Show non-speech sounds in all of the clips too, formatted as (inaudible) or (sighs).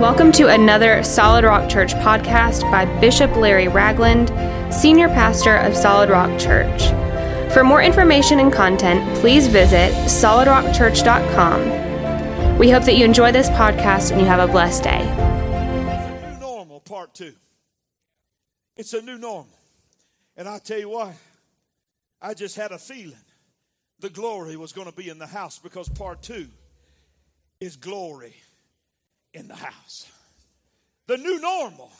Welcome to another Solid Rock Church podcast by Bishop Larry Ragland, Senior Pastor of Solid Rock Church. For more information and content, please visit solidrockchurch.com. We hope that you enjoy this podcast and you have a blessed day. New normal, part two. It's a new normal. And I tell you what, I just had a feeling the glory was going to be in the house because part two is glory in the house. The new normal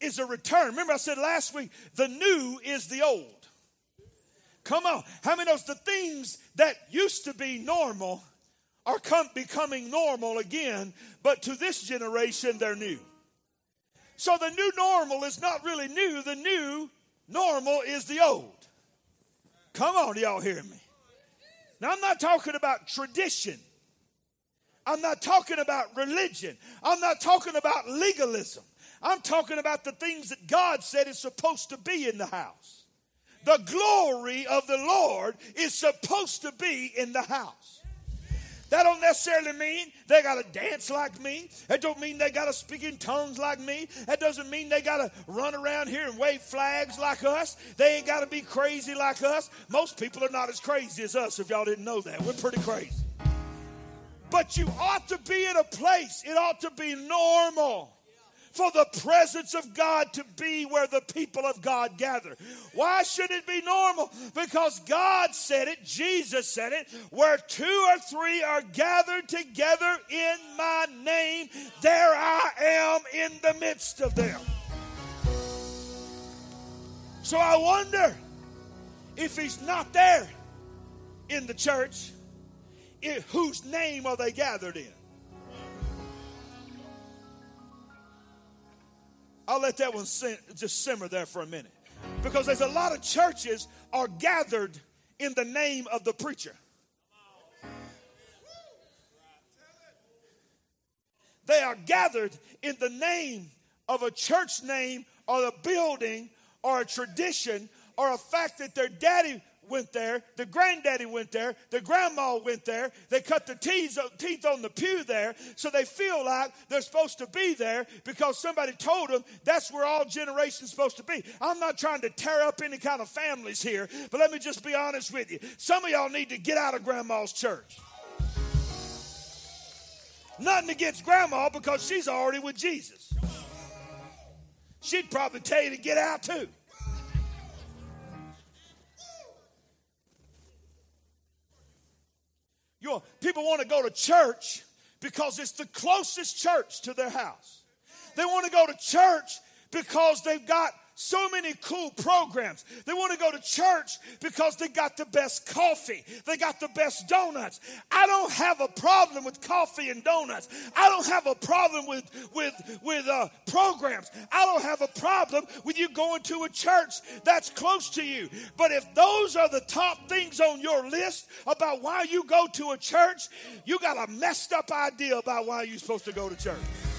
is a return. Remember, I said last week, the new is the old. Come on. How many knows the things that used to be normal are becoming normal again, but to this generation, they're new. So the new normal is not really new. The new normal is the old. Come on, y'all hear me? Now, I'm not talking about tradition. I'm not talking about religion. I'm not talking about legalism. I'm talking about the things that God said is supposed to be in the house. The glory of the Lord is supposed to be in the house. That don't necessarily mean they got to dance like me. That don't mean they got to speak in tongues like me. That doesn't mean they got to run around here and wave flags like us. They ain't got to be crazy like us. Most people are not as crazy as us, if y'all didn't know that. We're pretty crazy. But you ought to be in a place, it ought to be normal for the presence of God to be where the people of God gather. Why should it be normal? Because God said it, Jesus said it, where two or three are gathered together in my name, there I am in the midst of them. So I wonder if he's not there in the church, whose name are they gathered in? I'll let that one sim- just simmer there for a minute. Because there's a lot of churches are gathered in the name of the preacher. They are gathered in the name of a church name or a building or a tradition or a fact that their daddy went there, the granddaddy went there, the grandma went there. They cut the teeth, on the pew there, so they feel like they're supposed to be there because somebody told them that's where all generations supposed to be. I'm not trying to tear up any kind of families here, but let me just be honest with you. Some of y'all need to get out of grandma's church. Nothing against grandma because she's already with Jesus. She'd probably tell you to get out too. You people want to go to church because it's the closest church to their house. They want to go to church because they've got so many cool programs. They want to go to church because they got the best coffee. They got the best donuts. I don't have a problem with coffee and donuts. I don't have a problem with with with uh, programs. I don't have a problem with you going to a church that's close to you. But if those are the top things on your list about why you go to a church, you got a messed up idea about why you're supposed to go to church.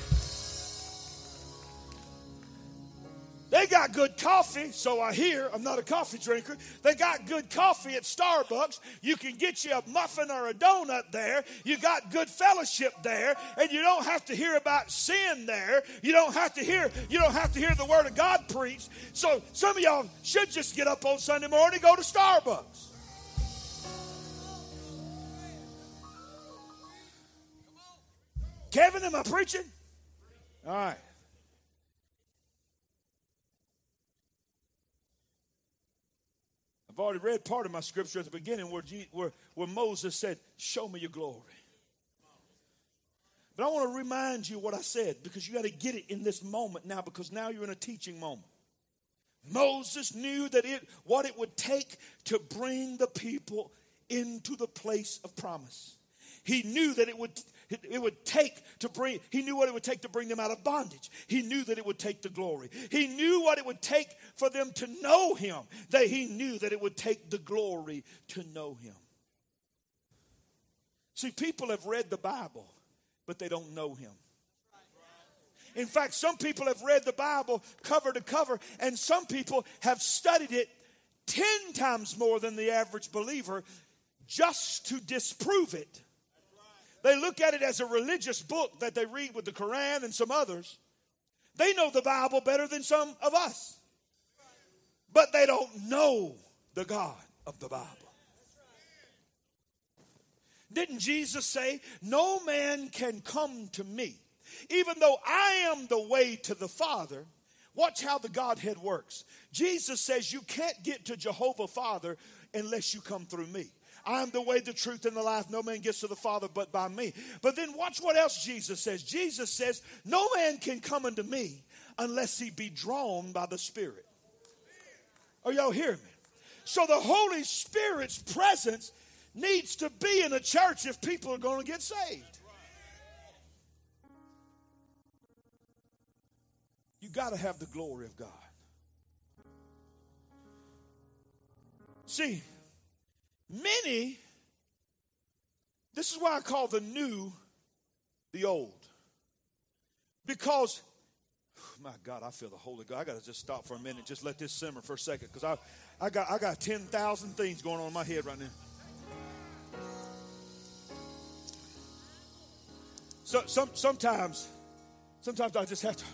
They got good coffee, so I hear. I'm not a coffee drinker. They got good coffee at Starbucks. You can get you a muffin or a donut there. You got good fellowship there, and you don't have to hear about sin there. You don't have to hear you don't have to hear the word of God preached. So some of y'all should just get up on Sunday morning and go to Starbucks. Kevin, am I preaching? All right. Already read part of my scripture at the beginning where, where, where Moses said, Show me your glory. But I want to remind you what I said because you got to get it in this moment now because now you're in a teaching moment. Moses knew that it what it would take to bring the people into the place of promise. He knew that it would it would take to bring he knew what it would take to bring them out of bondage. He knew that it would take the glory. He knew what it would take for them to know him that he knew that it would take the glory to know him. See people have read the bible but they don't know him. In fact some people have read the bible cover to cover and some people have studied it 10 times more than the average believer just to disprove it they look at it as a religious book that they read with the Quran and some others. They know the Bible better than some of us. But they don't know the God of the Bible. Didn't Jesus say, No man can come to me, even though I am the way to the Father? Watch how the Godhead works. Jesus says, You can't get to Jehovah Father unless you come through me. I am the way, the truth, and the life. No man gets to the Father but by me. But then watch what else Jesus says. Jesus says, No man can come unto me unless he be drawn by the Spirit. Are y'all hearing me? So the Holy Spirit's presence needs to be in a church if people are going to get saved. You got to have the glory of God. See, many, this is why I call the new the old. Because, my God, I feel the Holy God. I got to just stop for a minute, just let this simmer for a second, because I, I got, I got 10,000 things going on in my head right now. So, some, sometimes, sometimes I just have to,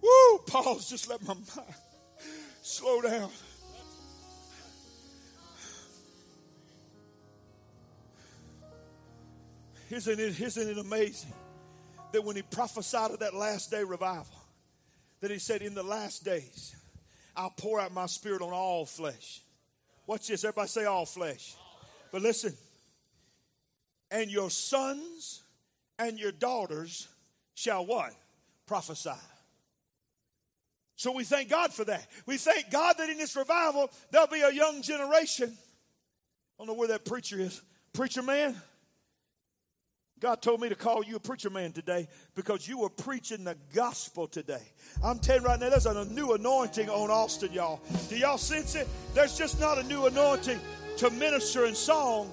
woo, pause, just let my mind slow down. Isn't it, isn't it amazing that when he prophesied of that last day revival, that he said, In the last days, I'll pour out my spirit on all flesh. Watch this, everybody say all flesh. But listen, and your sons and your daughters shall what? Prophesy. So we thank God for that. We thank God that in this revival there'll be a young generation. I don't know where that preacher is. Preacher man, God told me to call you a preacher man today because you were preaching the gospel today. I'm telling you right now, there's a new anointing on Austin, y'all. Do y'all sense it? There's just not a new anointing to minister in song.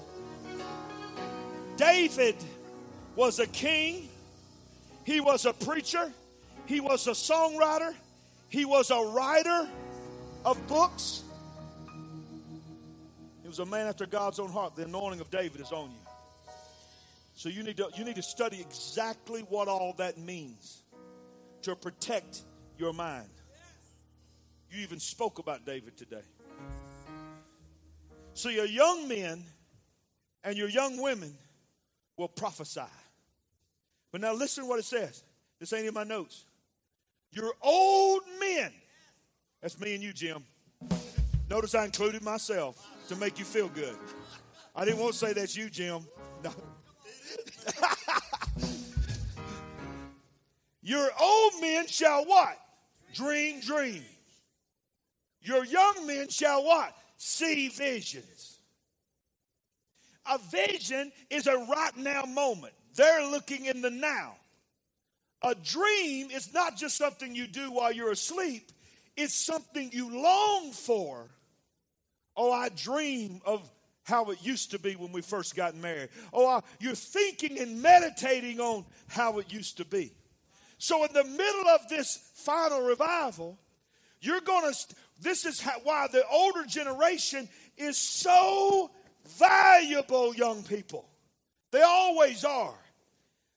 David was a king, he was a preacher, he was a songwriter, he was a writer of books. He was a man after God's own heart. The anointing of David is on you. So you need to, you need to study exactly what all that means to protect your mind. You even spoke about David today. So your young men and your young women will prophesy. But now listen what it says. This ain't in my notes. Your old men. That's me and you, Jim. Notice I included myself to make you feel good. I didn't want to say that's you, Jim. No. Your old men shall what? Dream dreams. Your young men shall what? See visions. A vision is a right now moment. They're looking in the now. A dream is not just something you do while you're asleep, it's something you long for. Oh, I dream of how it used to be when we first got married. Oh, I, you're thinking and meditating on how it used to be. So, in the middle of this final revival, you're going to, this is how, why the older generation is so valuable, young people. They always are.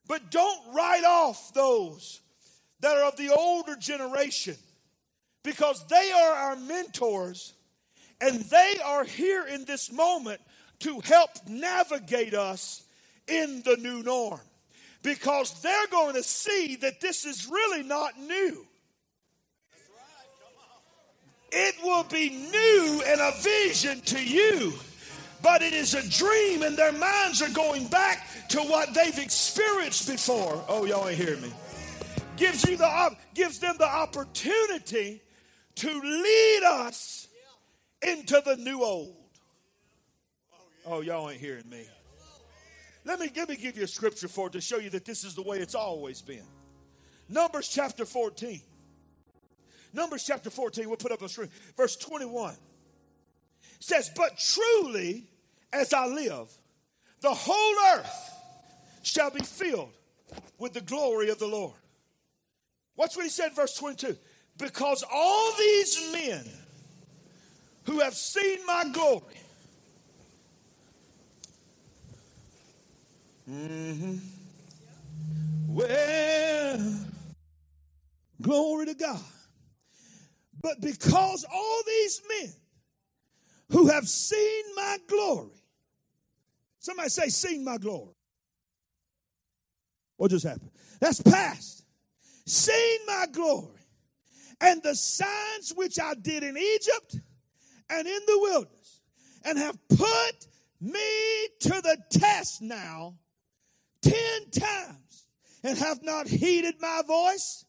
But don't write off those that are of the older generation because they are our mentors and they are here in this moment to help navigate us in the new norm because they're going to see that this is really not new. It will be new and a vision to you but it is a dream, and their minds are going back to what they've experienced before. Oh, y'all ain't hearing me. Gives you the gives them the opportunity to lead us into the new old. Oh, y'all ain't hearing me. Let me, let me give you a scripture for it to show you that this is the way it's always been. Numbers chapter 14. Numbers chapter 14, we'll put up a screen. Verse 21 says, But truly, as I live, the whole earth shall be filled with the glory of the Lord. Watch what he said, verse 22. Because all these men who have seen my glory, Mm-hmm. Well, glory to God. But because all these men who have seen my glory, somebody say, seen my glory. What just happened? That's past. Seen my glory and the signs which I did in Egypt and in the wilderness, and have put me to the test now ten times, and have not heeded my voice,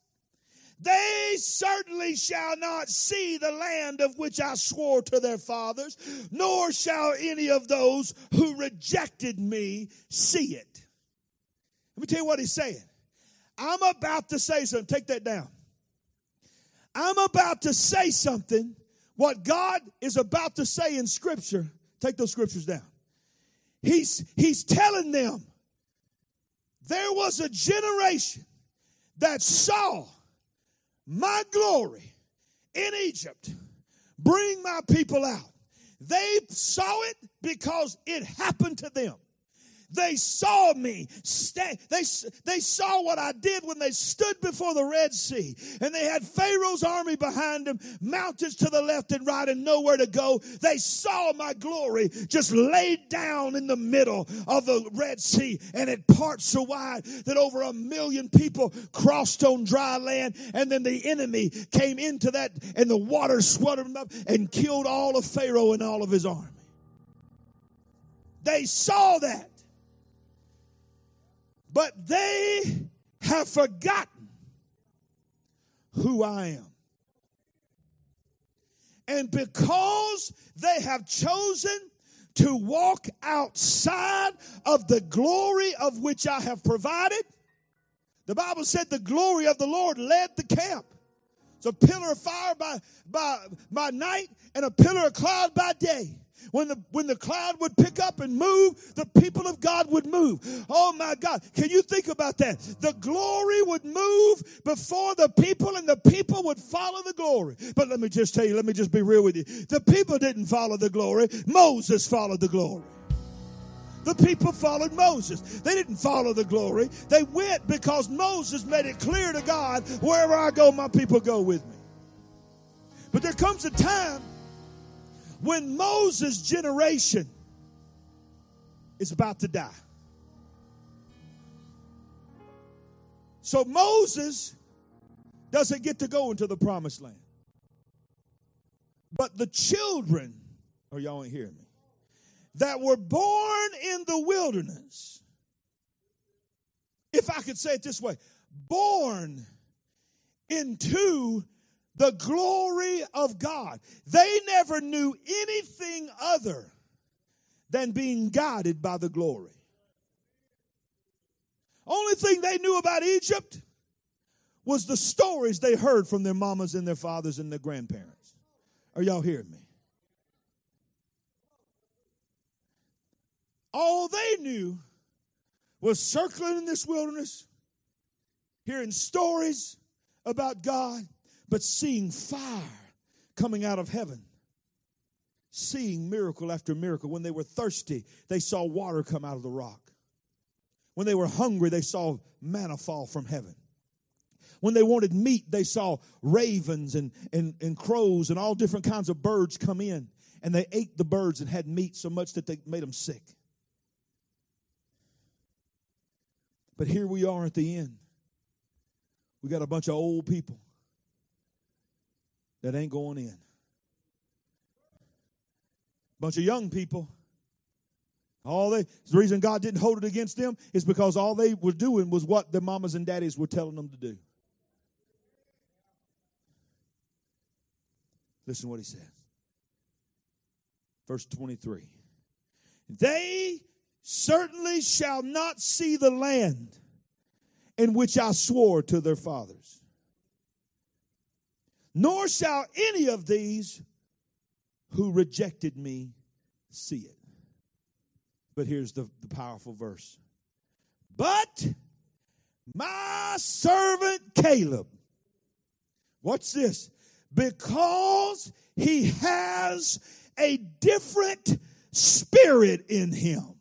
they certainly shall not see the land of which I swore to their fathers, nor shall any of those who rejected me see it. Let me tell you what he's saying. I'm about to say something. Take that down. I'm about to say something. What God is about to say in Scripture, take those scriptures down. He's, he's telling them there was a generation that saw my glory in Egypt bring my people out. They saw it because it happened to them. They saw me. Stay, they, they saw what I did when they stood before the Red Sea. And they had Pharaoh's army behind them, mountains to the left and right, and nowhere to go. They saw my glory just laid down in the middle of the Red Sea. And it parts so wide that over a million people crossed on dry land. And then the enemy came into that, and the water swallowed them up and killed all of Pharaoh and all of his army. They saw that. But they have forgotten who I am. And because they have chosen to walk outside of the glory of which I have provided, the Bible said the glory of the Lord led the camp. It's a pillar of fire by, by, by night and a pillar of cloud by day. When the, when the cloud would pick up and move, the people of God would move. Oh my God. Can you think about that? The glory would move before the people and the people would follow the glory. But let me just tell you, let me just be real with you. The people didn't follow the glory. Moses followed the glory. The people followed Moses. They didn't follow the glory. They went because Moses made it clear to God, wherever I go, my people go with me. But there comes a time when Moses' generation is about to die. So Moses doesn't get to go into the promised land. But the children, or oh, y'all ain't hearing me, that were born in the wilderness, if I could say it this way, born into the glory of God. They never knew anything other than being guided by the glory. Only thing they knew about Egypt was the stories they heard from their mamas and their fathers and their grandparents. Are y'all hearing me? All they knew was circling in this wilderness, hearing stories about God, but seeing fire coming out of heaven, seeing miracle after miracle. When they were thirsty, they saw water come out of the rock. When they were hungry, they saw manna fall from heaven. When they wanted meat, they saw ravens and, and, and crows and all different kinds of birds come in. And they ate the birds and had meat so much that they made them sick. But here we are at the end. We got a bunch of old people that ain't going in. Bunch of young people. All they the reason God didn't hold it against them is because all they were doing was what their mamas and daddies were telling them to do. Listen to what he said. Verse 23. They certainly shall not see the land in which I swore to their fathers nor shall any of these who rejected me see it. But here's the, the powerful verse. But my servant Caleb, what's this? Because he has a different spirit in him.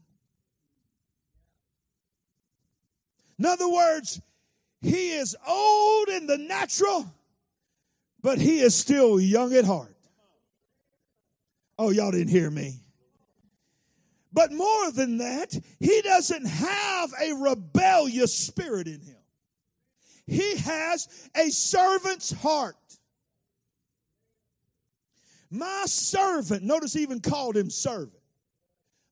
In other words, he is old in the natural, but he is still young at heart. Oh, y'all didn't hear me. But more than that, he doesn't have a rebellious spirit in him. He has a servant's heart. My servant, notice he even called him servant.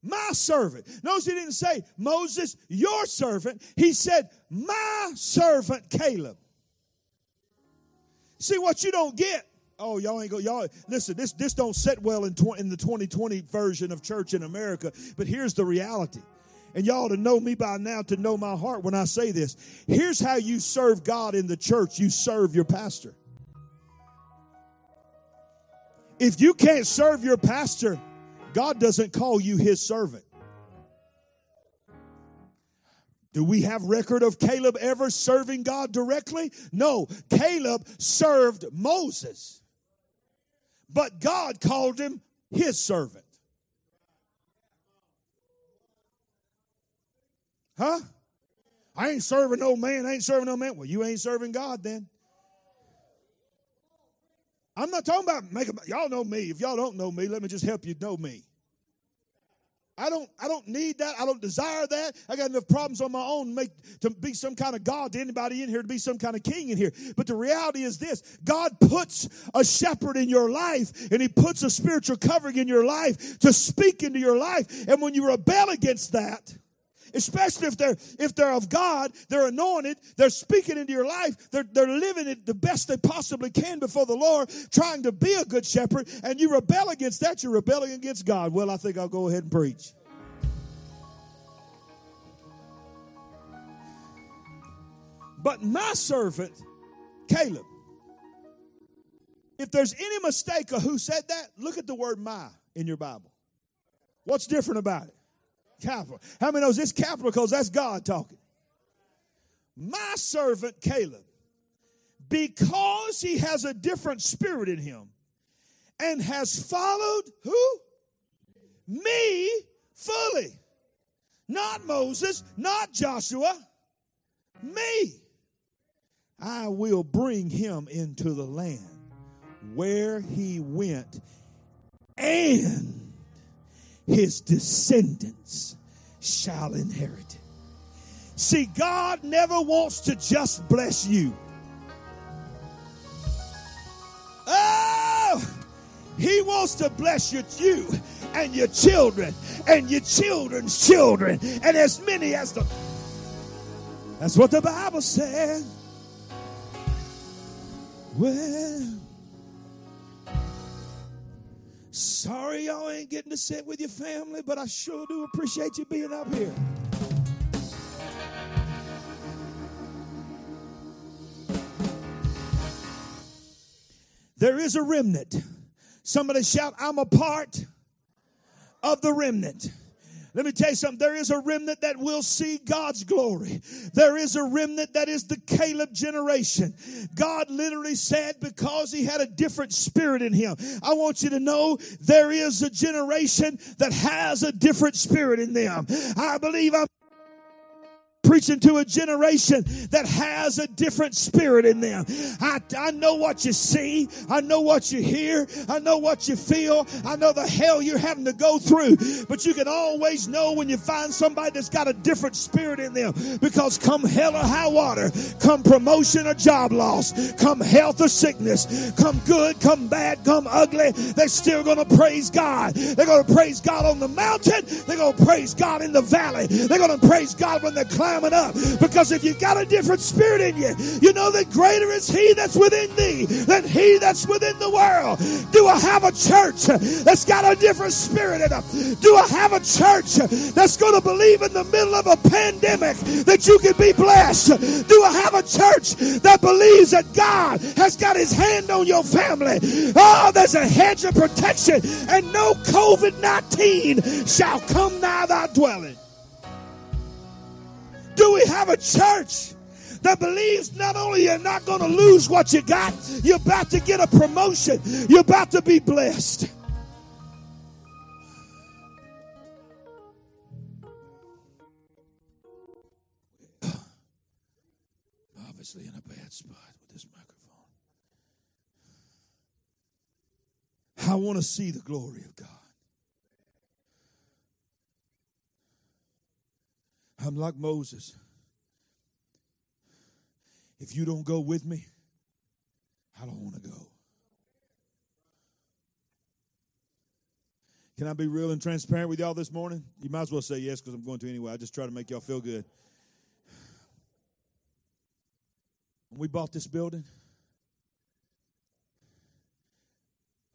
My servant. Notice he didn't say, Moses, your servant. He said, My servant Caleb. See what you don't get Oh, y'all ain't go. Y'all listen. This this don't set well in tw- in the 2020 version of church in America. But here's the reality, and y'all to know me by now to know my heart when I say this. Here's how you serve God in the church. You serve your pastor. If you can't serve your pastor, God doesn't call you His servant. Do we have record of Caleb ever serving God directly? No. Caleb served Moses but God called him his servant. Huh? I ain't serving no man. I ain't serving no man. Well, you ain't serving God then. I'm not talking about making y'all know me. If y'all don't know me, let me just help you know me. I don't I don't need that. I don't desire that. I got enough problems on my own to make to be some kind of God to anybody in here to be some kind of king in here. But the reality is this God puts a shepherd in your life and he puts a spiritual covering in your life to speak into your life. And when you rebel against that, especially if they're if they're of God, they're anointed, they're speaking into your life, they're they're living it the best they possibly can before the Lord, trying to be a good shepherd, and you rebel against that, you're rebelling against God. Well, I think I'll go ahead and preach. But my servant, Caleb, if there's any mistake of who said that, look at the word my in your Bible. What's different about it? Capital. How many knows this capital because that's God talking? My servant Caleb, because he has a different spirit in him and has followed who? Me fully. Not Moses, not Joshua, me. I will bring him into the land where he went and his descendants shall inherit it. See, God never wants to just bless you. Oh, he wants to bless you, you and your children and your children's children and as many as the. That's what the Bible says. Well, Sorry y'all ain't getting to sit with your family, but I sure do appreciate you being up here. There is a remnant. Somebody shout, I'm a part of the remnant. Let me tell you something. There is a remnant that will see God's glory. There is a remnant that is the Caleb generation. God literally said because he had a different spirit in him. I want you to know there is a generation that has a different spirit in them. I believe I'm preaching to a generation that has a different spirit in them. I, I know what you see. I know what you hear. I know what you feel. I know the hell you're having to go through. But you can always know when you find somebody that's got a different spirit in them. Because come hell or high water, come promotion or job loss, come health or sickness, come good, come bad, come ugly, they're still going to praise God. They're going to praise God on the mountain. They're going to praise God in the valley. They're going to praise God when they're climbing up. Because if you got a different spirit in you, you know that greater is He that's within thee than He that's within the world. Do I have a church that's got a different spirit in them? Do I have a church that's going to believe in the middle of a pandemic that you can be blessed? Do I have a church that believes that God has got His hand on your family? Oh, there's a hedge of protection, and no COVID 19 shall come nigh thy dwelling. Do we have a church that believes not only you're not going to lose what you got, you're about to get a promotion, you're about to be blessed? obviously in a bad spot with this microphone. I want to see the glory of God. I'm like Moses. If you don't go with me, I don't want to go. Can I be real and transparent with y'all this morning? You might as well say yes because I'm going to anyway. I just try to make y'all feel good. When we bought this building,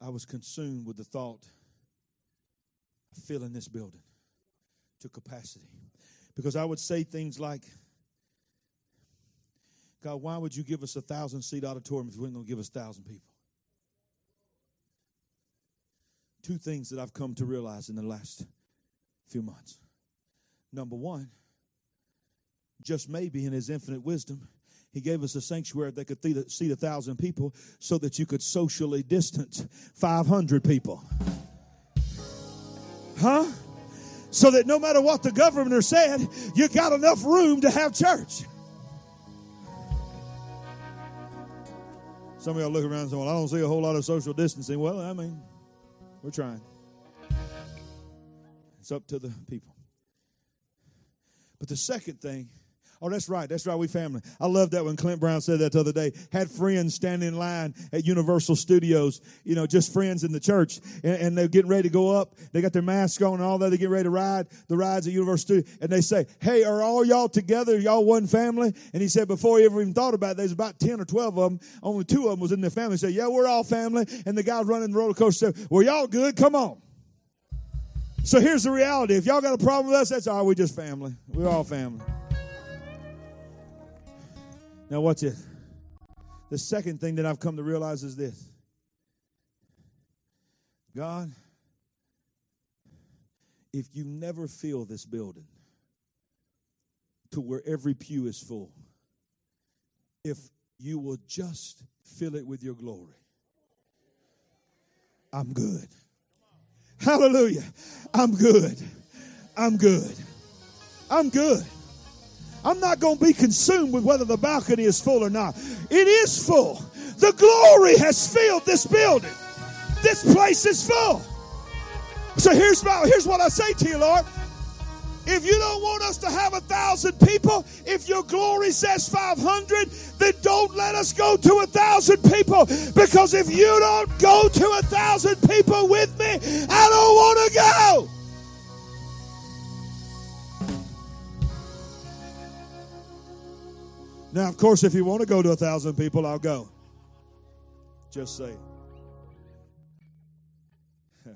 I was consumed with the thought of filling this building to capacity. Because I would say things like, God, why would you give us a thousand seat auditorium if you weren't going to give us a thousand people? two things that I've come to realize in the last few months. Number one, just maybe in his infinite wisdom, he gave us a sanctuary that could seat a thousand people so that you could socially distance 500 people. Huh? So that no matter what the governor said, you got enough room to have church. Some of y'all look around and say, Well, I don't see a whole lot of social distancing. Well, I mean, we're trying. It's up to the people. But the second thing, oh, that's right, that's right, we family. I love that when Clint Brown said that the other day. Had friends standing in line at Universal Studios, you know, just friends in the church, and, and they're getting ready to go up. They got their masks on and all that. They get ready to ride the rides at Universal Studios, and they say, "Hey, are all y'all together? Y'all one family?" And he said, before he ever even thought about it, there's about ten or twelve of them. Only two of them was in their family. He said, "Yeah, we're all family." And the guy running the roller coaster said, "Well, y'all good? Come on." So here's the reality. If y'all got a problem with us, that's all right. We just family. We're all family. Now, watch it. The second thing that I've come to realize is this God, if you never fill this building to where every pew is full, if you will just fill it with your glory, I'm good. Hallelujah. I'm good. I'm good. I'm good. I'm not going to be consumed with whether the balcony is full or not. It is full. The glory has filled this building. This place is full. So here's my, here's what I say to you, Lord. If you don't want us to have a thousand people, if your glory says 500, then don't let us go to a thousand people. Because if you don't go to a thousand people with me, I don't want to go. Now, of course, if you want to go to a thousand people, I'll go. Just say. (laughs)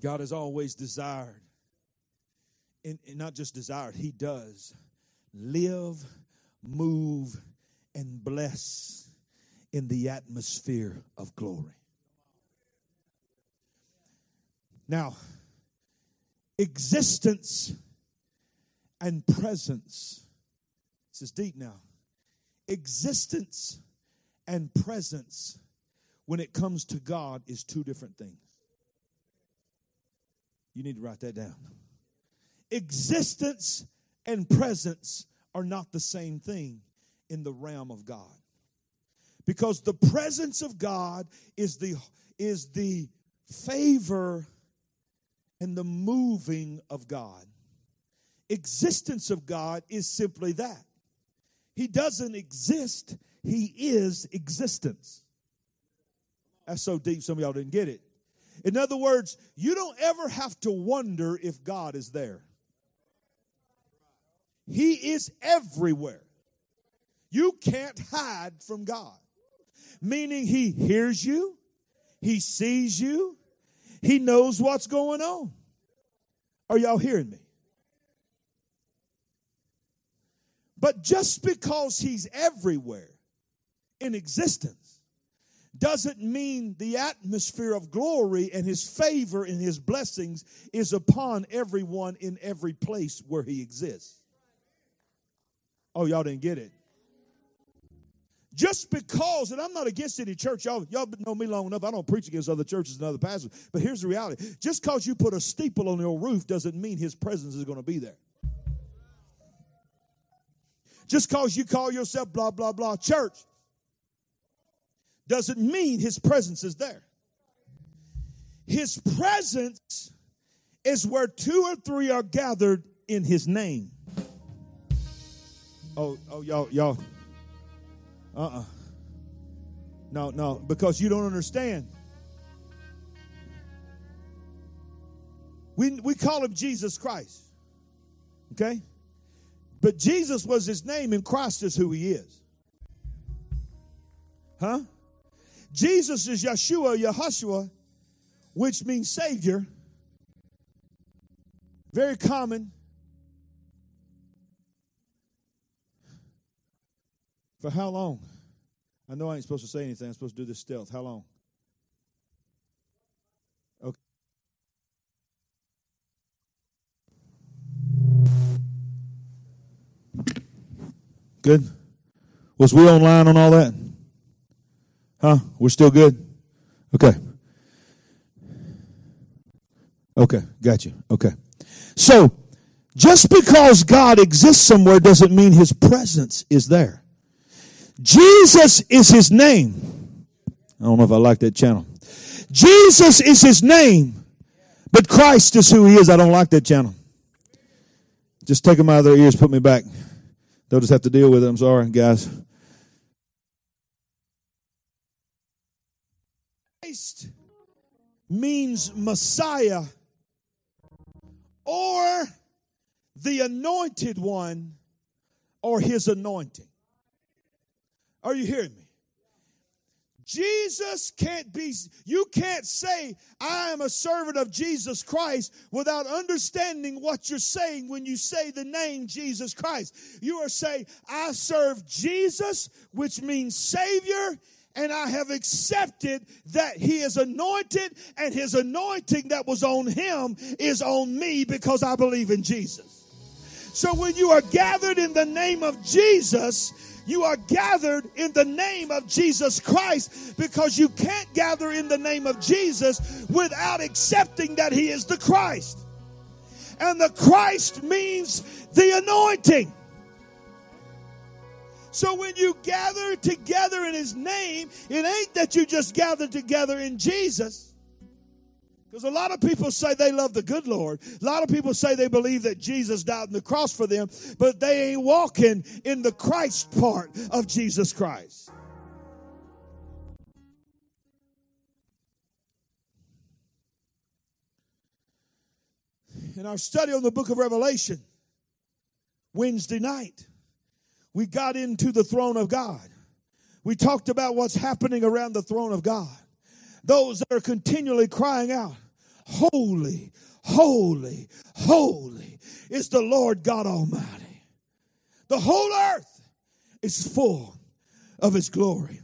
God has always desired, and, not just desired, He does live, move, and bless in the atmosphere of glory. Now, existence and presence. This is deep now. Existence and presence, when it comes to God, is two different things. You need to write that down. Existence and presence are not the same thing in the realm of God. Because the presence of God is the is the favor and the moving of God. Existence of God is simply that. He doesn't exist, he is existence. That's so deep some of y'all didn't get it. In other words, you don't ever have to wonder if God is there. He is everywhere. You can't hide from God. Meaning, He hears you, He sees you, He knows what's going on. Are y'all hearing me? But just because He's everywhere in existence doesn't mean the atmosphere of glory and his favor and his blessings is upon everyone in every place where he exists. Oh, y'all didn't get it. Just because, and I'm not against any church, y'all, y'all know me long enough. I don't preach against other churches and other pastors. But here's the reality just because you put a steeple on your roof doesn't mean his presence is going to be there. Just because you call yourself blah, blah, blah church doesn't mean his presence is there. His presence is where two or three are gathered in his name. Oh, oh, y'all, y'all. Uh uh-uh. uh No, no, because you don't understand. We, we call him Jesus Christ. Okay? But Jesus was his name, and Christ is who he is. Huh? Jesus is Yeshua, Yehoshua, which means Savior. Very common. For how long? I know I ain't supposed to say anything. I'm supposed to do this stealth. How long? Good. Was we online on all that? Huh? We're still good? Okay. Okay, got you. Okay. So, just because God exists somewhere doesn't mean his presence is there. Jesus is his name. I don't know if I like that channel. Jesus is his name, but Christ is who he is. I don't like that channel. Just take them out of their ears, put me back. They'll just have to deal with it. I'm sorry, guys. Christ means Messiah or the anointed one or his anointing. Are you hearing me? Jesus can't be, you can't say, I am a servant of Jesus Christ without understanding what you're saying when you say the name Jesus Christ. You are saying, I serve Jesus, which means Savior, and I have accepted that he is anointed and his anointing that was on him is on me because I believe in Jesus. So when you are gathered in the name of Jesus, you are gathered in the name of Jesus Christ because you can't gather in the name of Jesus without accepting that he is the Christ. And the Christ means the anointing. So when you gather together in his name, it ain't that you just gather together in Jesus. Because a lot of people say they love the good Lord. A lot of people say they believe that Jesus died on the cross for them, but they ain't walking in the Christ part of Jesus Christ. In our study on the book of Revelation, Wednesday night, we got into the throne of God. We talked about what's happening around the throne of God. Those that are continually crying out, Holy, holy, holy is the Lord God Almighty. The whole earth is full of His glory.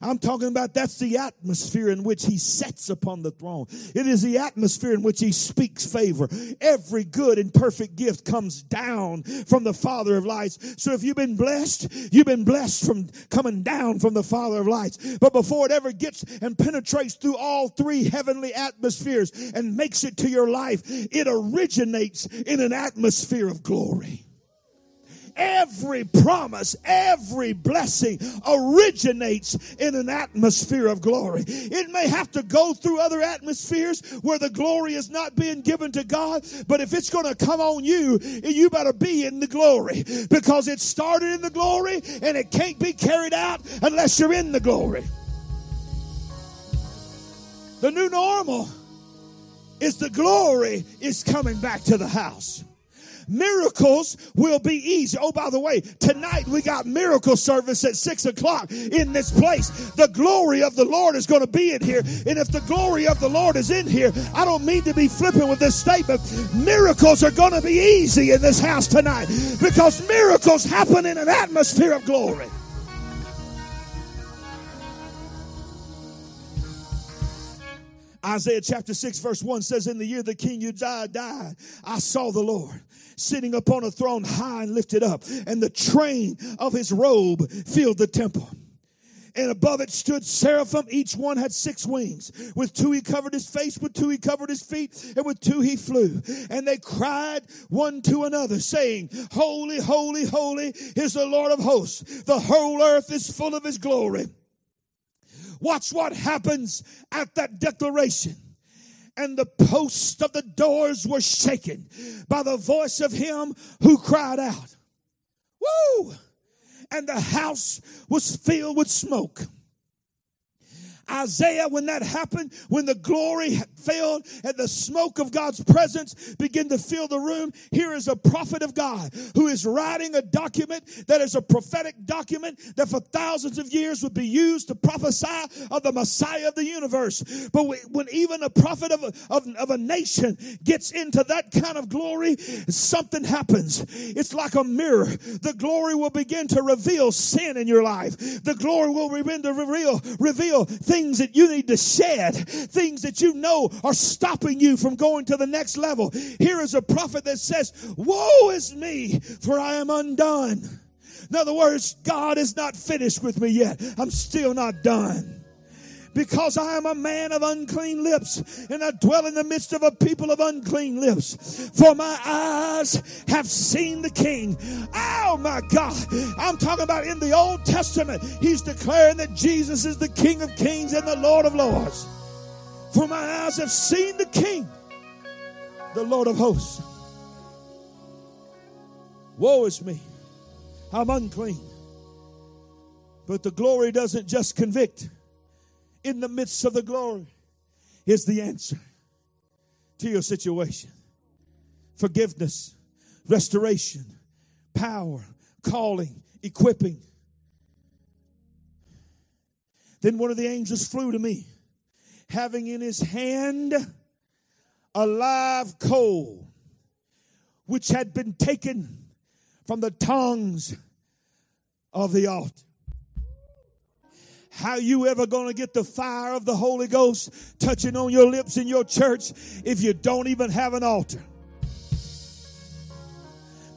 I'm talking about that's the atmosphere in which he sets upon the throne. It is the atmosphere in which he speaks favor. Every good and perfect gift comes down from the Father of lights. So if you've been blessed, you've been blessed from coming down from the Father of lights. But before it ever gets and penetrates through all three heavenly atmospheres and makes it to your life, it originates in an atmosphere of glory every promise, every blessing originates in an atmosphere of glory. It may have to go through other atmospheres where the glory is not being given to God, but if it's going to come on you, you better be in the glory because it started in the glory and it can't be carried out unless you're in the glory. The new normal is the glory is coming back to the house. Miracles will be easy. Oh, by the way, tonight we got miracle service at six o'clock in this place. The glory of the Lord is going to be in here. And if the glory of the Lord is in here, I don't mean to be flippant with this statement. Miracles are going to be easy in this house tonight because miracles happen in an atmosphere of glory. Isaiah chapter 6, verse 1 says, In the year the king Uzziah died, I saw the Lord sitting upon a throne high and lifted up, and the train of his robe filled the temple. and above it stood seraphim. Each one had six wings. With two he covered his face, with two he covered his feet, and with two he flew. And they cried one to another, saying, Holy, holy, holy is the Lord of hosts. The whole earth is full of his glory. Watch what happens at that declaration and the posts of the doors were shaken by the voice of him who cried out. Woo! And the house was filled with smoke. Isaiah, when that happened, when the glory fell and the smoke of God's presence began to fill the room, here is a prophet of God who is writing a document that is a prophetic document that for thousands of years would be used to prophesy of the Messiah of the universe. But when even a prophet of a, of, of a nation gets into that kind of glory, something happens. It's like a mirror. The glory will begin to reveal sin in your life. The glory will begin to reveal, reveal things things that you need to shed, things that you know are stopping you from going to the next level. Here is a prophet that says, Woe is me, for I am undone. In other words, God is not finished with me yet. I'm still not done because I am a man of unclean lips and I dwell in the midst of a people of unclean lips. For my eyes have seen the King. Oh my God. I'm talking about in the Old Testament, he's declaring that Jesus is the King of kings and the Lord of lords. For my eyes have seen the King, the Lord of hosts. Woe is me. I'm unclean. But the glory doesn't just convict in the midst of the glory is the answer to your situation. Forgiveness, restoration, power, calling, equipping. Then one of the angels flew to me, having in his hand a live coal, which had been taken from the tongues of the altar. How you ever gonna get the fire of the Holy Ghost touching on your lips in your church if you don't even have an altar?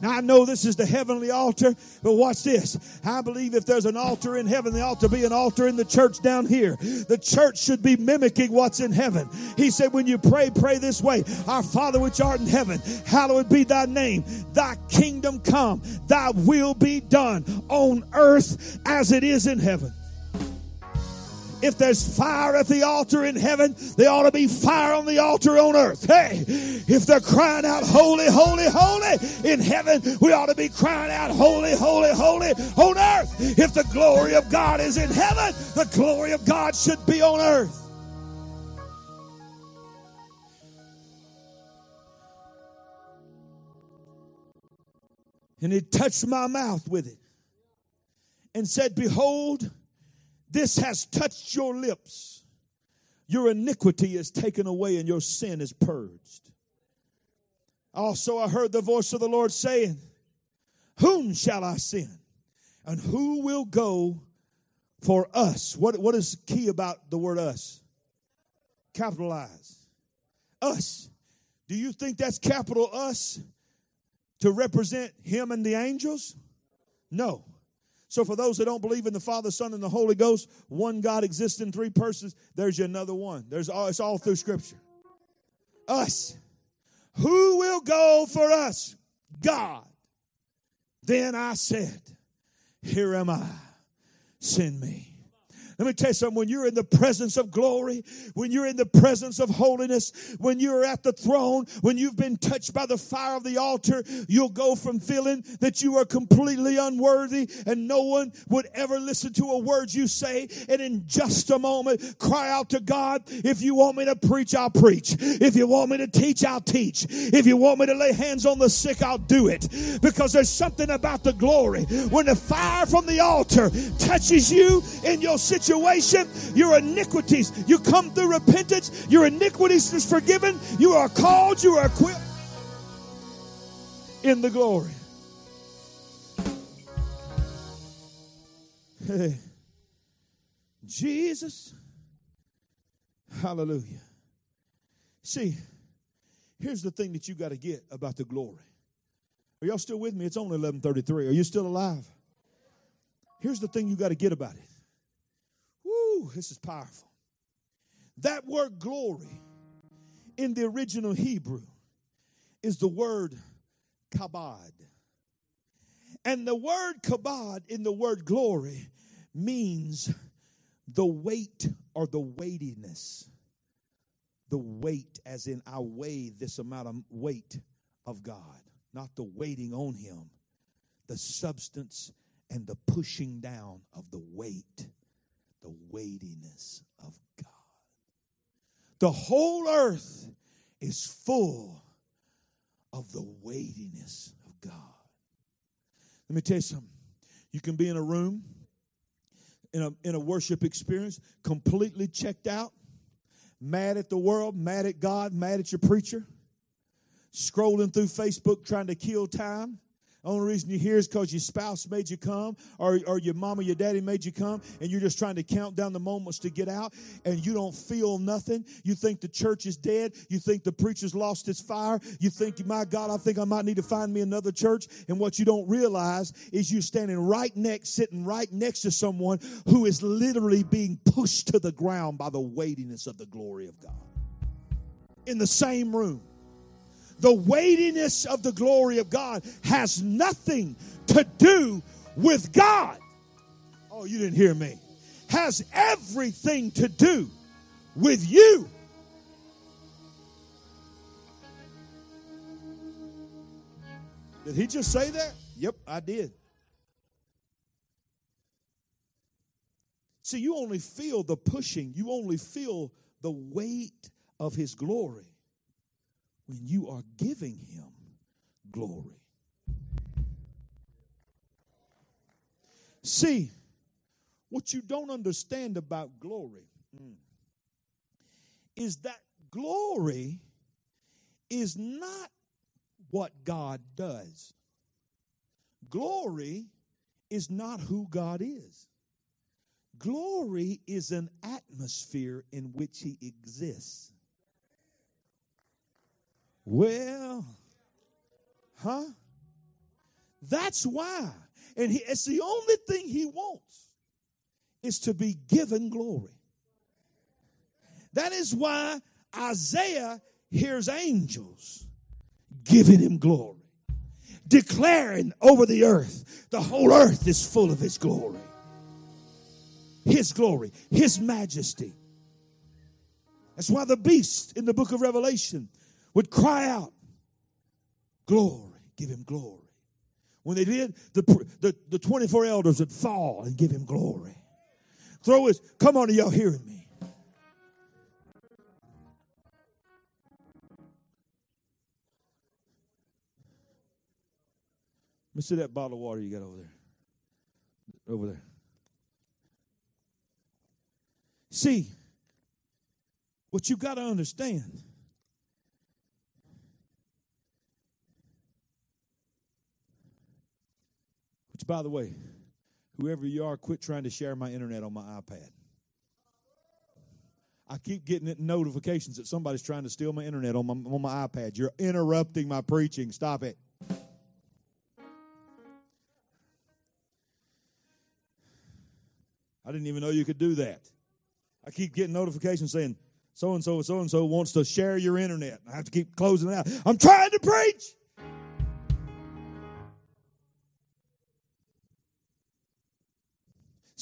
Now I know this is the heavenly altar, but watch this. I believe if there's an altar in heaven, there ought to be an altar in the church down here. The church should be mimicking what's in heaven. He said, when you pray, pray this way. Our Father which art in heaven, hallowed be thy name. Thy kingdom come, thy will be done on earth as it is in heaven. If there's fire at the altar in heaven, there ought to be fire on the altar on earth. Hey, if they're crying out, holy, holy, holy in heaven, we ought to be crying out, holy, holy, holy on earth. If the glory of God is in heaven, the glory of God should be on earth. And he touched my mouth with it and said, Behold, this has touched your lips. Your iniquity is taken away and your sin is purged. Also, I heard the voice of the Lord saying, Whom shall I send? And who will go for us? What, what is key about the word us? Capitalize. Us. Do you think that's capital us to represent him and the angels? No. So, for those that don't believe in the Father, Son, and the Holy Ghost, one God exists in three persons, there's another one. There's all, it's all through Scripture. Us. Who will go for us? God. Then I said, Here am I. Send me. Let me tell you something. When you're in the presence of glory, when you're in the presence of holiness, when you're at the throne, when you've been touched by the fire of the altar, you'll go from feeling that you are completely unworthy and no one would ever listen to a word you say. And in just a moment, cry out to God, if you want me to preach, I'll preach. If you want me to teach, I'll teach. If you want me to lay hands on the sick, I'll do it. Because there's something about the glory. When the fire from the altar touches you in your situation, situation, your iniquities. You come through repentance, your iniquities is forgiven. You are called, you are equipped in the glory. Hey. Jesus. Hallelujah. See, here's the thing that you got to get about the glory. Are y'all still with me? It's only 11:33. Are you still alive? Here's the thing you got to get about it. This is powerful. That word glory in the original Hebrew is the word kabod. And the word kabod in the word glory means the weight or the weightiness. The weight, as in I weigh this amount of weight of God, not the waiting on Him, the substance and the pushing down of the weight, the weightiness of God. The whole earth is full of the weightiness of God. Let me tell you something. You can be in a room, in a, in a worship experience, completely checked out, mad at the world, mad at God, mad at your preacher, scrolling through Facebook trying to kill time, only reason you're here is because your spouse made you come, or, or your mom or your daddy made you come, and you're just trying to count down the moments to get out, and you don't feel nothing. You think the church is dead. You think the preacher's lost his fire. You think, my God, I think I might need to find me another church. And what you don't realize is you're standing right next, sitting right next to someone who is literally being pushed to the ground by the weightiness of the glory of God. In the same room the weightiness of the glory of God has nothing to do with God. Oh, you didn't hear me. Has everything to do with you. Did he just say that? Yep, I did. See, you only feel the pushing, you only feel the weight of his glory when you are giving him glory. See, what you don't understand about glory mm, is that glory is not what God does. Glory is not who God is. Glory is an atmosphere in which He exists. Well, huh? That's why. And he, it's the only thing he wants is to be given glory. That is why Isaiah hears angels giving him glory, declaring over the earth, the whole earth is full of his glory. His glory, his majesty. That's why the beast in the book of Revelation would cry out, Glory, give him glory. When they did, the, the, the 24 elders would fall and give him glory. Throw his, come on, are y'all hearing me? Let me see that bottle of water you got over there. Over there. See, what you got to understand Which, by the way, whoever you are, quit trying to share my internet on my iPad. I keep getting notifications that somebody's trying to steal my internet on my, on my iPad. You're interrupting my preaching. Stop it. I didn't even know you could do that. I keep getting notifications saying so and so so and so wants to share your internet. I have to keep closing it out. I'm trying to preach.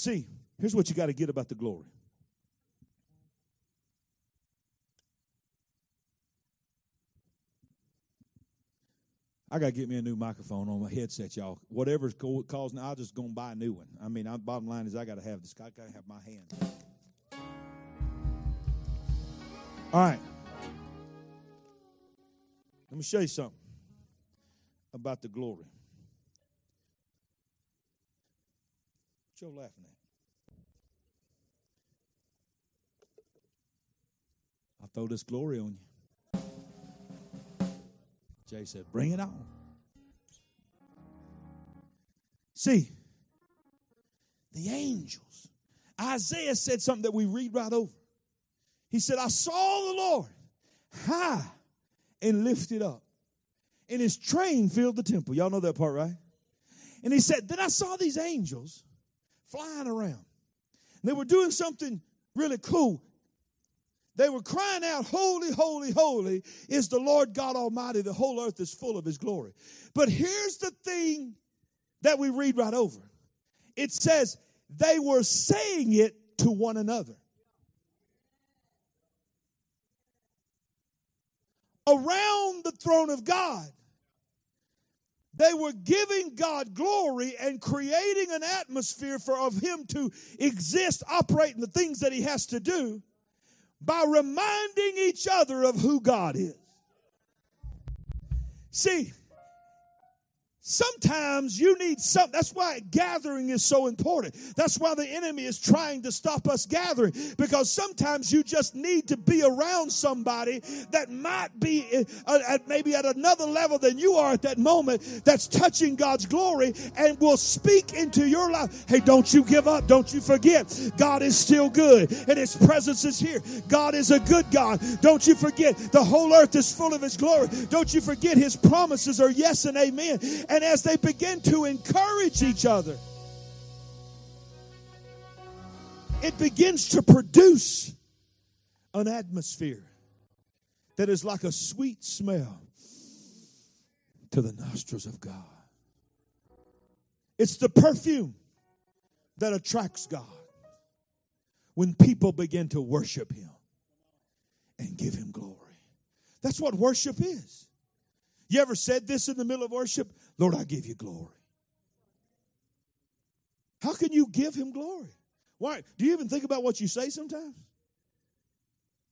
See, here's what you got to get about the glory. I got to get me a new microphone on my headset, y'all. Whatever's causing, I'll just go and buy a new one. I mean, bottom line is I got to have this. I got to have my hand. All right. Let me show you something about the glory. You laughing at? I'll throw this glory on you. Jay said, Bring it on. See, the angels. Isaiah said something that we read right over. He said, I saw the Lord high and lifted up, and his train filled the temple. Y'all know that part, right? And he said, Then I saw these angels flying around. And they were doing something really cool. They were crying out, Holy, holy, holy is the Lord God Almighty. The whole earth is full of His glory. But here's the thing that we read right over it says, They were saying it to one another. Around the throne of God, they were giving God glory and creating an atmosphere for of him to exist, operate in the things that he has to do by reminding each other of who God is. See, Sometimes you need some. That's why gathering is so important. That's why the enemy is trying to stop us gathering because sometimes you just need to be around somebody that might be uh, at maybe at another level than you are at that moment that's touching God's glory and will speak into your life. Hey, don't you give up. Don't you forget. God is still good and his presence is here. God is a good God. Don't you forget. The whole earth is full of his glory. Don't you forget his promises are yes and amen. And and as they begin to encourage each other, it begins to produce an atmosphere that is like a sweet smell to the nostrils of God. It's the perfume that attracts God when people begin to worship Him and give Him glory. That's what worship is. You ever said this in the middle of worship? Lord, I give you glory. How can you give him glory? Why? Do you even think about what you say sometimes?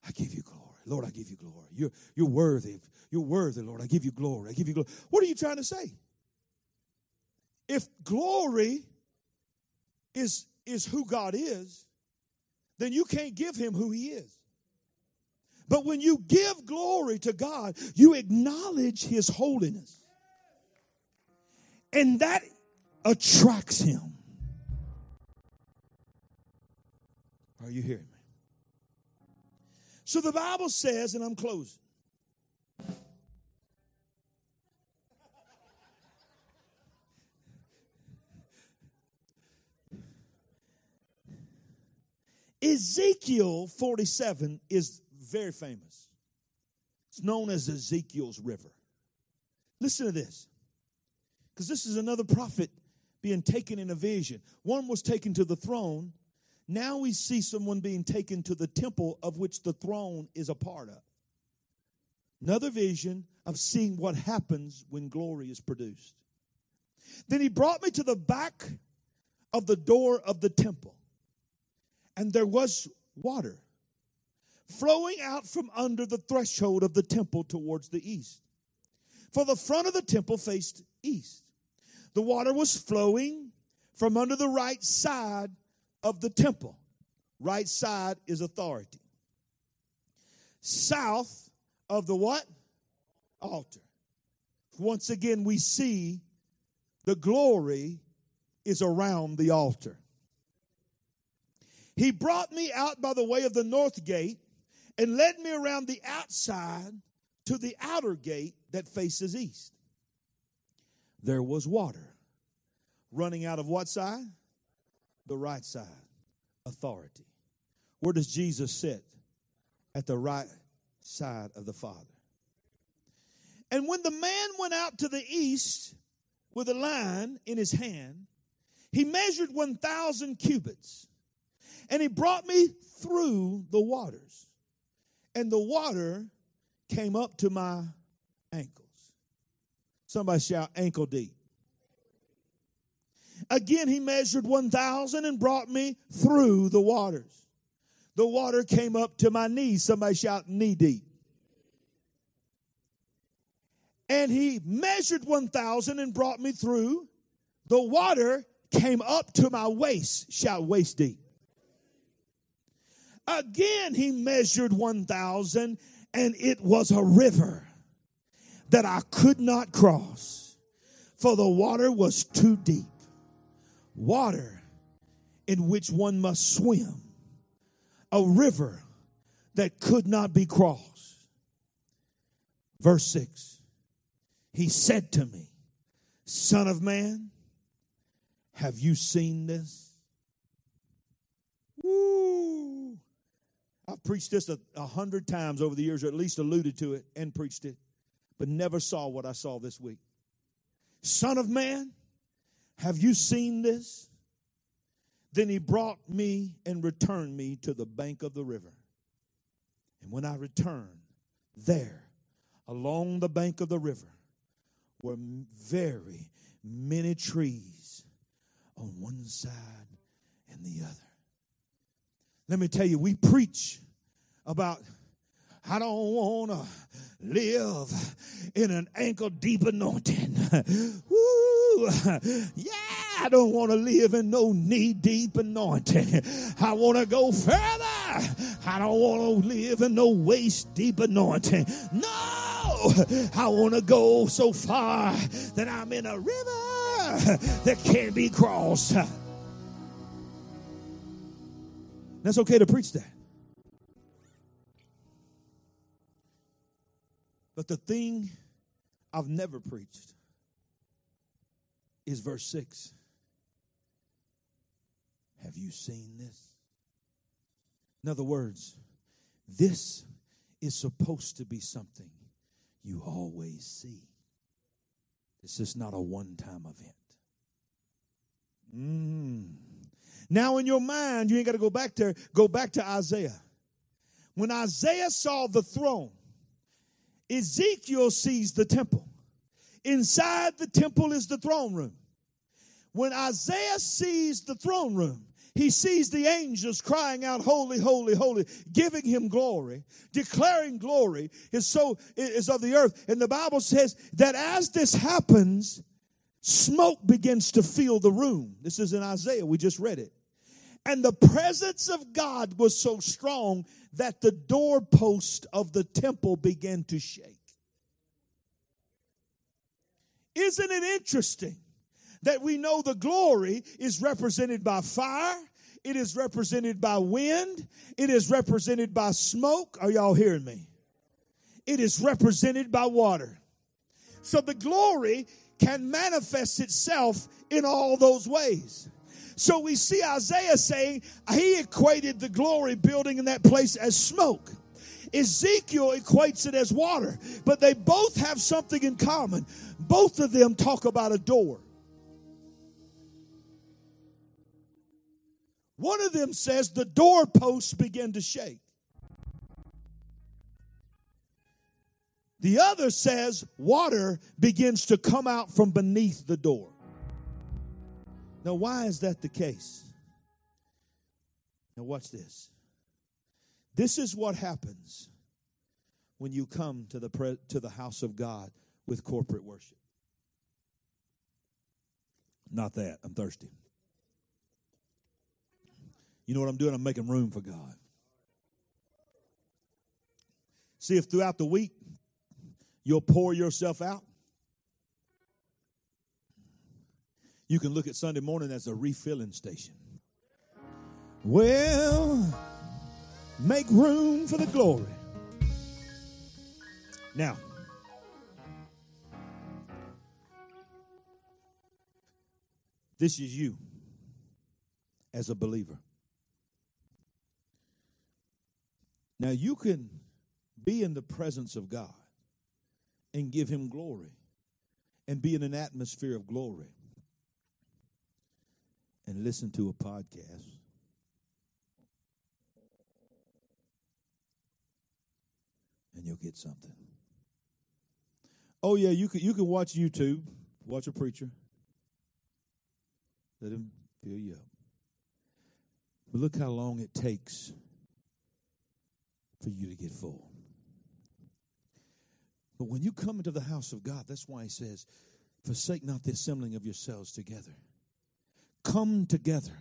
I give you glory. Lord, I give you glory. You're, you're worthy. You're worthy, Lord. I give you glory. I give you glory. What are you trying to say? If glory is, is who God is, then you can't give him who he is. But when you give glory to God, you acknowledge His holiness. And that attracts Him. Are you hearing me? So the Bible says, and I'm closing. Ezekiel 47 is very famous. It's known as Ezekiel's River. Listen to this, because this is another prophet being taken in a vision. One was taken to the throne. Now we see someone being taken to the temple of which the throne is a part of. Another vision of seeing what happens when glory is produced. Then he brought me to the back of the door of the temple, and there was water flowing out from under the threshold of the temple towards the east. For the front of the temple faced east. The water was flowing from under the right side of the temple. Right side is authority. South of the what? Altar. Once again, we see the glory is around the altar. He brought me out by the way of the north gate and led me around the outside to the outer gate that faces east. There was water running out of what side? The right side. Authority. Where does Jesus sit? At the right side of the Father. And when the man went out to the east with a line in his hand, he measured 1,000 cubits. And he brought me through the waters and the water came up to my ankles. Somebody shout, ankle deep. Again, he measured 1,000 and brought me through the waters. The water came up to my knees. Somebody shout, knee deep. And he measured 1,000 and brought me through. The water came up to my waist. Shout, waist deep. Again, he measured 1,000, and it was a river that I could not cross, for the water was too deep. Water in which one must swim, a river that could not be crossed. Verse 6 He said to me, Son of man, have you seen this? Woo! I've preached this a, a hundred times over the years, or at least alluded to it and preached it, but never saw what I saw this week. Son of man, have you seen this? Then he brought me and returned me to the bank of the river. And when I returned, there, along the bank of the river, were very many trees on one side and the other. Let me tell you, we preach about I don't want to live in an ankle deep anointing. (laughs) Woo! Yeah, I don't want to live in no knee deep anointing. I want to go further. I don't want to live in no waist deep anointing. No, I want to go so far that I'm in a river that can't be crossed. That's okay to preach that. But the thing I've never preached is verse 6. Have you seen this? In other words, this is supposed to be something you always see. This is not a one time event. Mm. Now, in your mind, you ain't got to go back there, go back to Isaiah. When Isaiah saw the throne, Ezekiel sees the temple. Inside the temple is the throne room. When Isaiah sees the throne room, he sees the angels crying out, Holy, holy, holy, giving him glory, declaring glory is so is of the earth. And the Bible says that as this happens, smoke begins to fill the room. This is in Isaiah, we just read it. And the presence of God was so strong that the doorpost of the temple began to shake. Isn't it interesting that we know the glory is represented by fire? It is represented by wind. It is represented by smoke. Are y'all hearing me? It is represented by water. So the glory can manifest itself in all those ways. So we see Isaiah saying he equated the glory building in that place as smoke. Ezekiel equates it as water, but they both have something in common. Both of them talk about a door. One of them says the doorposts begin to shake. The other says water begins to come out from beneath the door. Now, why is that the case? Now, watch this. This is what happens when you come to the, pre- to the house of God with corporate worship. Not that. I'm thirsty. You know what I'm doing? I'm making room for God. See if throughout the week you'll pour yourself out You can look at Sunday morning as a refilling station. Well, make room for the glory. Now, this is you as a believer. Now, you can be in the presence of God and give Him glory and be in an atmosphere of glory and listen to a podcast. And you'll get something. Oh yeah, you can you can watch YouTube, watch a preacher. Let him fill you up. But look how long it takes for you to get full. But when you come into the house of God, that's why he says, Forsake not the assembling of yourselves together come together.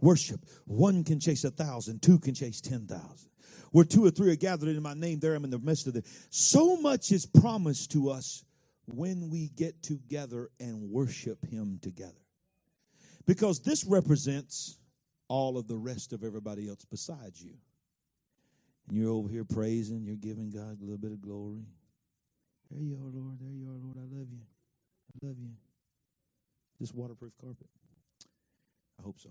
Worship. One can chase a thousand, two can chase ten thousand. Where two or three are gathered in my name, there I'm in the midst of them. So much is promised to us when we get together and worship Him together. Because this represents all of the rest of everybody else besides you. And you're over here praising, you're giving God a little bit of glory. There you are, Lord. There you are, Lord. I love you. I love you. This waterproof carpet. I hope so.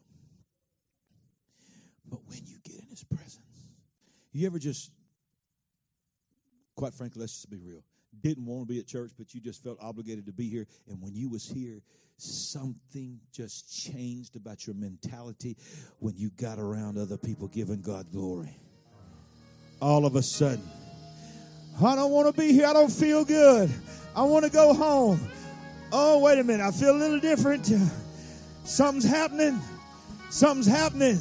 But when you get in his presence, You ever just, quite frankly, let's just be real, didn't want to be at church, but you just felt obligated to be here. And when you was here, something just changed about your mentality when you got around other people giving God glory. All of a sudden, I don't want to be here. I don't feel good. I want to go home. Oh, wait a minute. I feel a little different. Something's happening. Something's happening.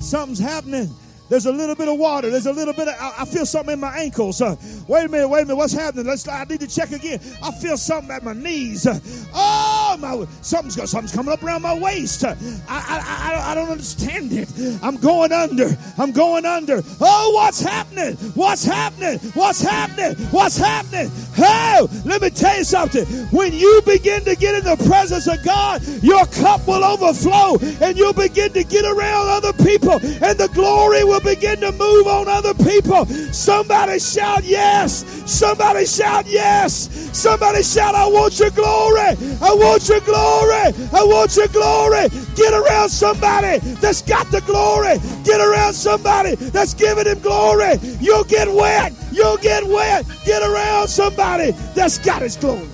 Something's happening. There's a little bit of water. There's a little bit of, I, I feel something in my ankles. Uh, wait a minute, wait a minute. What's happening? Let's, I need to check again. I feel something at my knees. Uh, oh, Oh, my, something's, something's coming up around my waist. I, I, I, I don't understand it. I'm going under. I'm going under. Oh, what's happening? What's happening? What's happening? What's happening? Oh, let me tell you something. When you begin to get in the presence of God, your cup will overflow and you'll begin to get around other people and the glory will begin to move on other people. Somebody shout yes. Somebody shout yes. Somebody shout, I want your glory. I want your glory. I want your glory. Get around somebody that's got the glory. Get around somebody that's giving him glory. You'll get wet. You'll get wet. Get around somebody that's got his glory.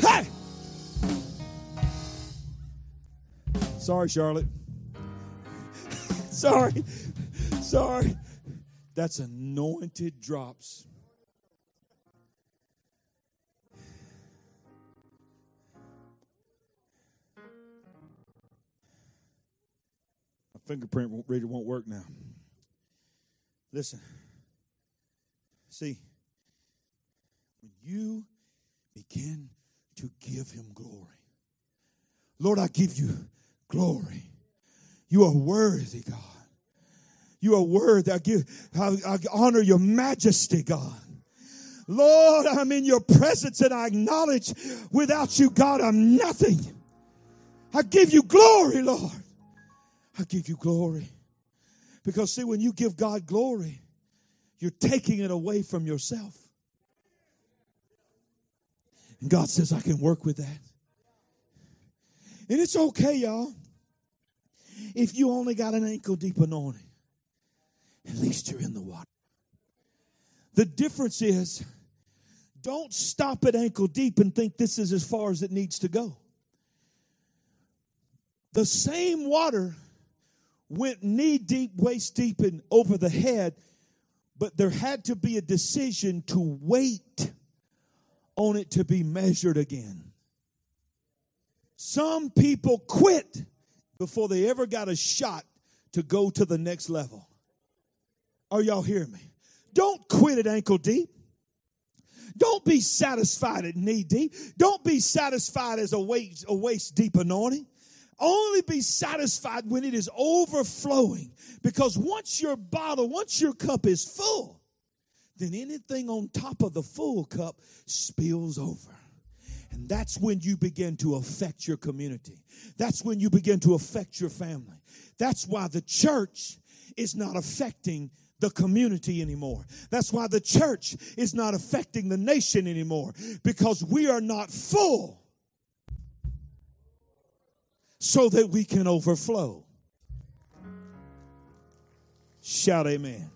Hey! Sorry, Charlotte. (laughs) Sorry. Sorry. That's anointed drops. Fingerprint reader won't work now. Listen. See, when you begin to give him glory, Lord, I give you glory. You are worthy, God. You are worthy. I give, I, I honor your majesty, God. Lord, I'm in your presence and I acknowledge without you, God, I'm nothing. I give you glory, Lord. I give you glory. Because, see, when you give God glory, you're taking it away from yourself. And God says, I can work with that. And it's okay, y'all. If you only got an ankle deep anointing, at least you're in the water. The difference is don't stop at ankle deep and think this is as far as it needs to go. The same water went knee deep, waist deep, and over the head, but there had to be a decision to wait on it to be measured again. Some people quit before they ever got a shot to go to the next level. Are y'all hearing me? Don't quit at ankle deep. Don't be satisfied at knee deep. Don't be satisfied as a waist, a waist deep anointing. Only be satisfied when it is overflowing. Because once your bottle, once your cup is full, then anything on top of the full cup spills over. And that's when you begin to affect your community. That's when you begin to affect your family. That's why the church is not affecting the community anymore. That's why the church is not affecting the nation anymore because we are not full so that we can overflow. Shout amen.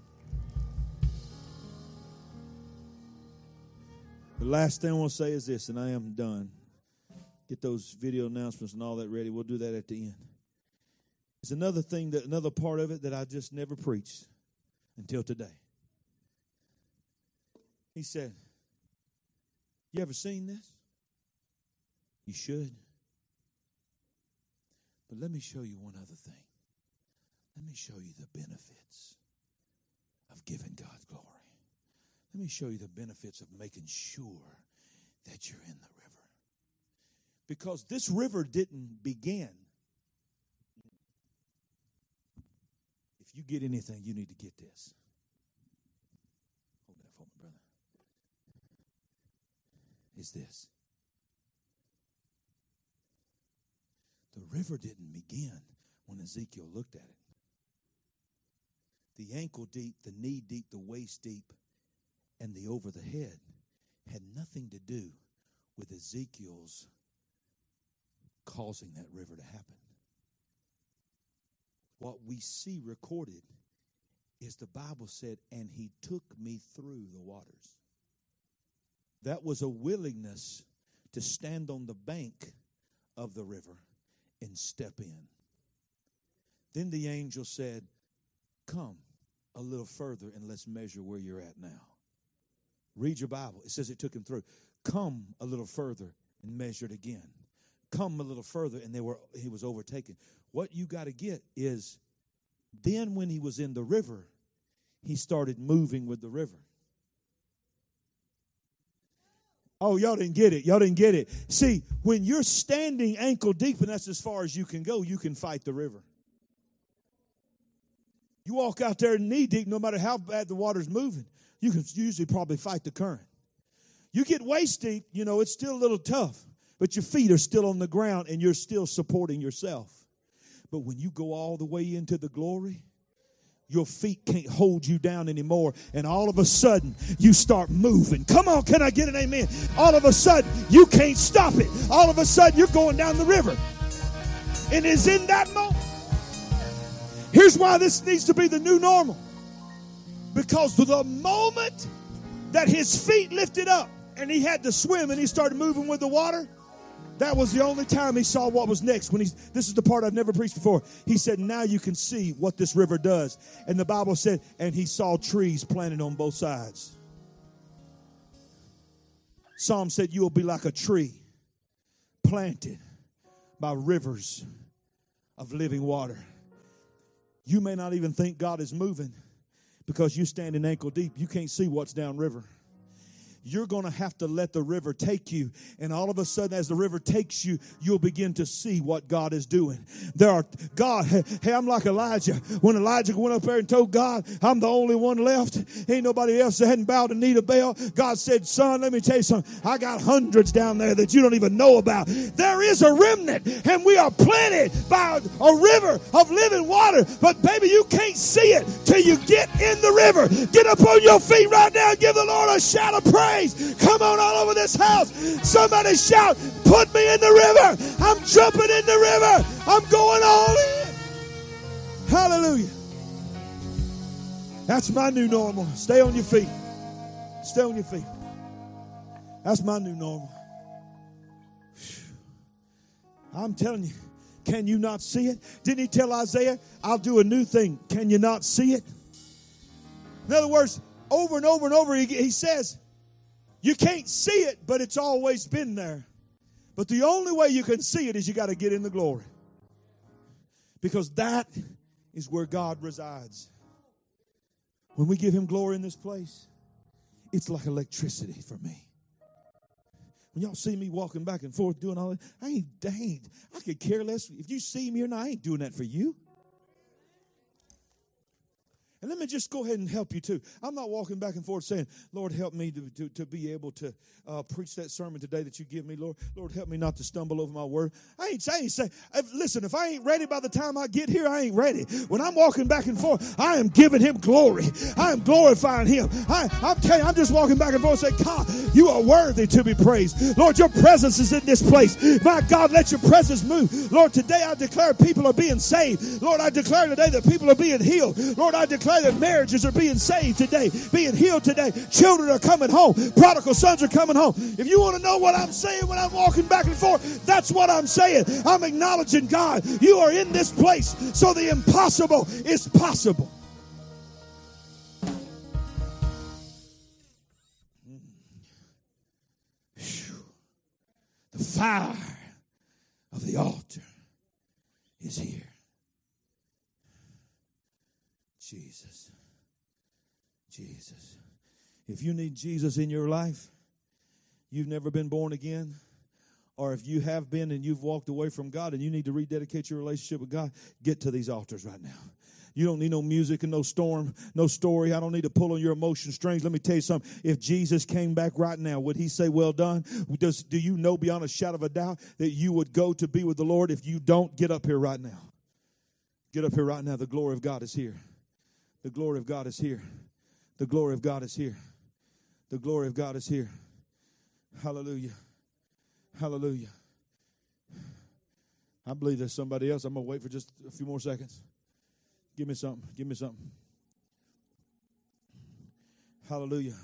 The last thing I want to say is this, and I am done. Get those video announcements and all that ready. We'll do that at the end. It's another thing that another part of it that I just never preached until today. He said, You ever seen this? You should. But let me show you one other thing. Let me show you the benefits of giving God glory. Let me show you the benefits of making sure that you're in the river. Because this river didn't begin. If you get anything, you need to get this. Hold that for me, brother. Is this. The river didn't begin when Ezekiel looked at it. The ankle deep, the knee deep, the waist deep and the over the head had nothing to do with Ezekiel's causing that river to happen. what we see recorded is the Bible said, and he took me through the waters. That was a willingness to stand on the bank of the river and step in. Then the angel said, Come a little further and let's measure where you're at now. Read your Bible. It says it took him through. Come a little further and measure it again. Come a little further and they were he was overtaken. What you got to get is then when he was in the river, he started moving with the river. Oh, y'all didn't get it. Y'all didn't get it. See, when you're standing ankle deep and that's as far as you can go, you can fight the river. You walk out there knee deep, no matter how bad the water's moving, you can usually probably fight the current. You get waist deep, you know, it's still a little tough, but your feet are still on the ground and you're still supporting yourself. But when you go all the way into the glory, your feet can't hold you down anymore. And all of a sudden, you start moving. Come on, can I get an amen? All of a sudden, you can't stop it. All of a sudden, you're going down the river. And it's in that moment. Here's why this needs to be the new normal. Because the moment that his feet lifted up and he had to swim and he started moving with the water, that was the only time he saw what was next. When he, this is the part I've never preached before. He said, "Now you can see what this river does." And the Bible said, "And he saw trees planted on both sides." Psalm said, "You will be like a tree planted by rivers of living water." You may not even think God is moving because you stand in ankle deep. You can't see what's downriver you're going to have to let the river take you. And all of a sudden, as the river takes you, you'll begin to see what God is doing. There are, God, hey, I'm like Elijah. When Elijah went up there and told God, I'm the only one left, ain't nobody else that hadn't bowed the knee to Baal. God said, Son, let me tell you something. I got hundreds down there that you don't even know about. There is a remnant, and we are planted by a river of living water. But baby, you can't see it till you get in the river. Get up on your feet right now and give the Lord a shout of praise praise. Come on all over this house. Somebody shout, put me in the river. I'm jumping in the river. I'm going all in. Hallelujah. That's my new normal. Stay on your feet. Stay on your feet. That's my new normal. I'm telling you, can you not see it? Didn't he tell Isaiah, I'll do a new thing? Can you not see it? In other words, over and over and over, he, he says, you can't see it, but it's always been there. But the only way you can see it is you got to get in the glory. Because that is where God resides. When we give Him glory in this place, it's like electricity for me. When y'all see me walking back and forth doing all that, I ain't, I ain't, I could care less. If you see me or not, I ain't doing that for you. And let me just go ahead and help you too. I'm not walking back and forth saying, Lord, help me to, to, to be able to uh, preach that sermon today that you give me, Lord. Lord, help me not to stumble over my word. I ain't saying, say, listen, if I ain't ready by the time I get here, I ain't ready. When I'm walking back and forth, I am giving him glory. I am glorifying him. I, I'm telling you, I'm just walking back and forth saying, God, you are worthy to be praised. Lord, your presence is in this place. My God, let your presence move. Lord, today I declare people are being saved. Lord, I declare today that people are being healed. Lord, I declare that marriages are being saved today, being healed today. Children are coming home. Prodigal sons are coming home. If you want to know what I'm saying when I'm walking back and forth, that's what I'm saying. I'm acknowledging God. You are in this place, so the impossible is possible. The fire of the altar is here. Jesus. Jesus. If you need Jesus in your life, you've never been born again, or if you have been and you've walked away from God and you need to rededicate your relationship with God, get to these altars right now. You don't need no music and no storm, no story. I don't need to pull on your emotion strings. Let me tell you something. If Jesus came back right now, would he say, Well done? Does, do you know beyond a shadow of a doubt that you would go to be with the Lord? If you don't, get up here right now. Get up here right now. The glory of God is here. The glory of God is here. The glory of God is here. The glory of God is here. Hallelujah. Hallelujah. I believe there's somebody else. I'm going to wait for just a few more seconds. Give me something. Give me something. Hallelujah.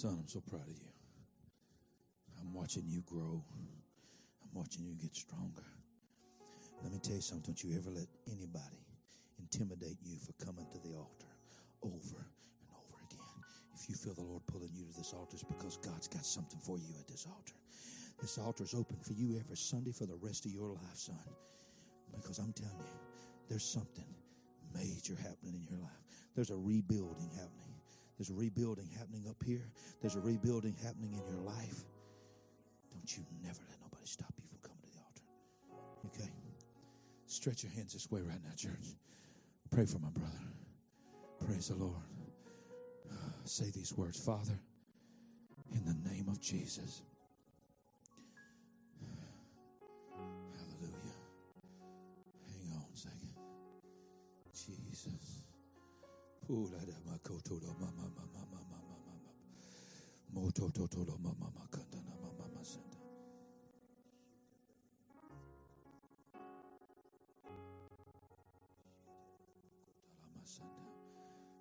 Son, I'm so proud of you. I'm watching you grow. I'm watching you get stronger. Let me tell you something. Don't you ever let anybody intimidate you for coming to the altar over and over again. If you feel the Lord pulling you to this altar, it's because God's got something for you at this altar. This altar is open for you every Sunday for the rest of your life, son. Because I'm telling you, there's something major happening in your life. There's a rebuilding happening. There's a rebuilding happening up here. There's a rebuilding happening in your life. Don't you never let nobody stop you from coming to the altar. Okay? Stretch your hands this way right now, church. Pray for my brother. Praise the Lord. (sighs) Say these words Father, in the name of Jesus.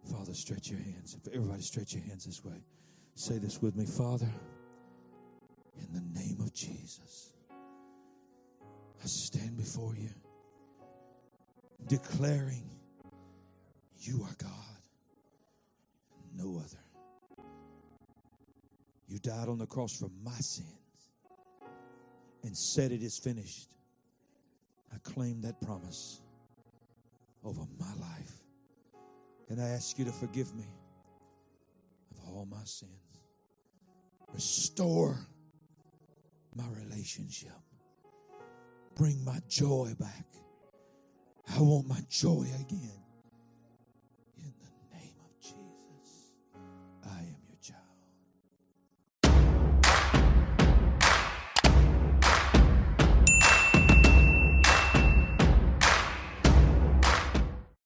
Father, stretch your hands. Everybody, stretch your hands this way. Say this with me Father, in the name of Jesus, I stand before you declaring you are God, no other. You died on the cross for my sins and said it is finished. I claim that promise over my life. And I ask you to forgive me of all my sins. Restore my relationship. Bring my joy back. I want my joy again.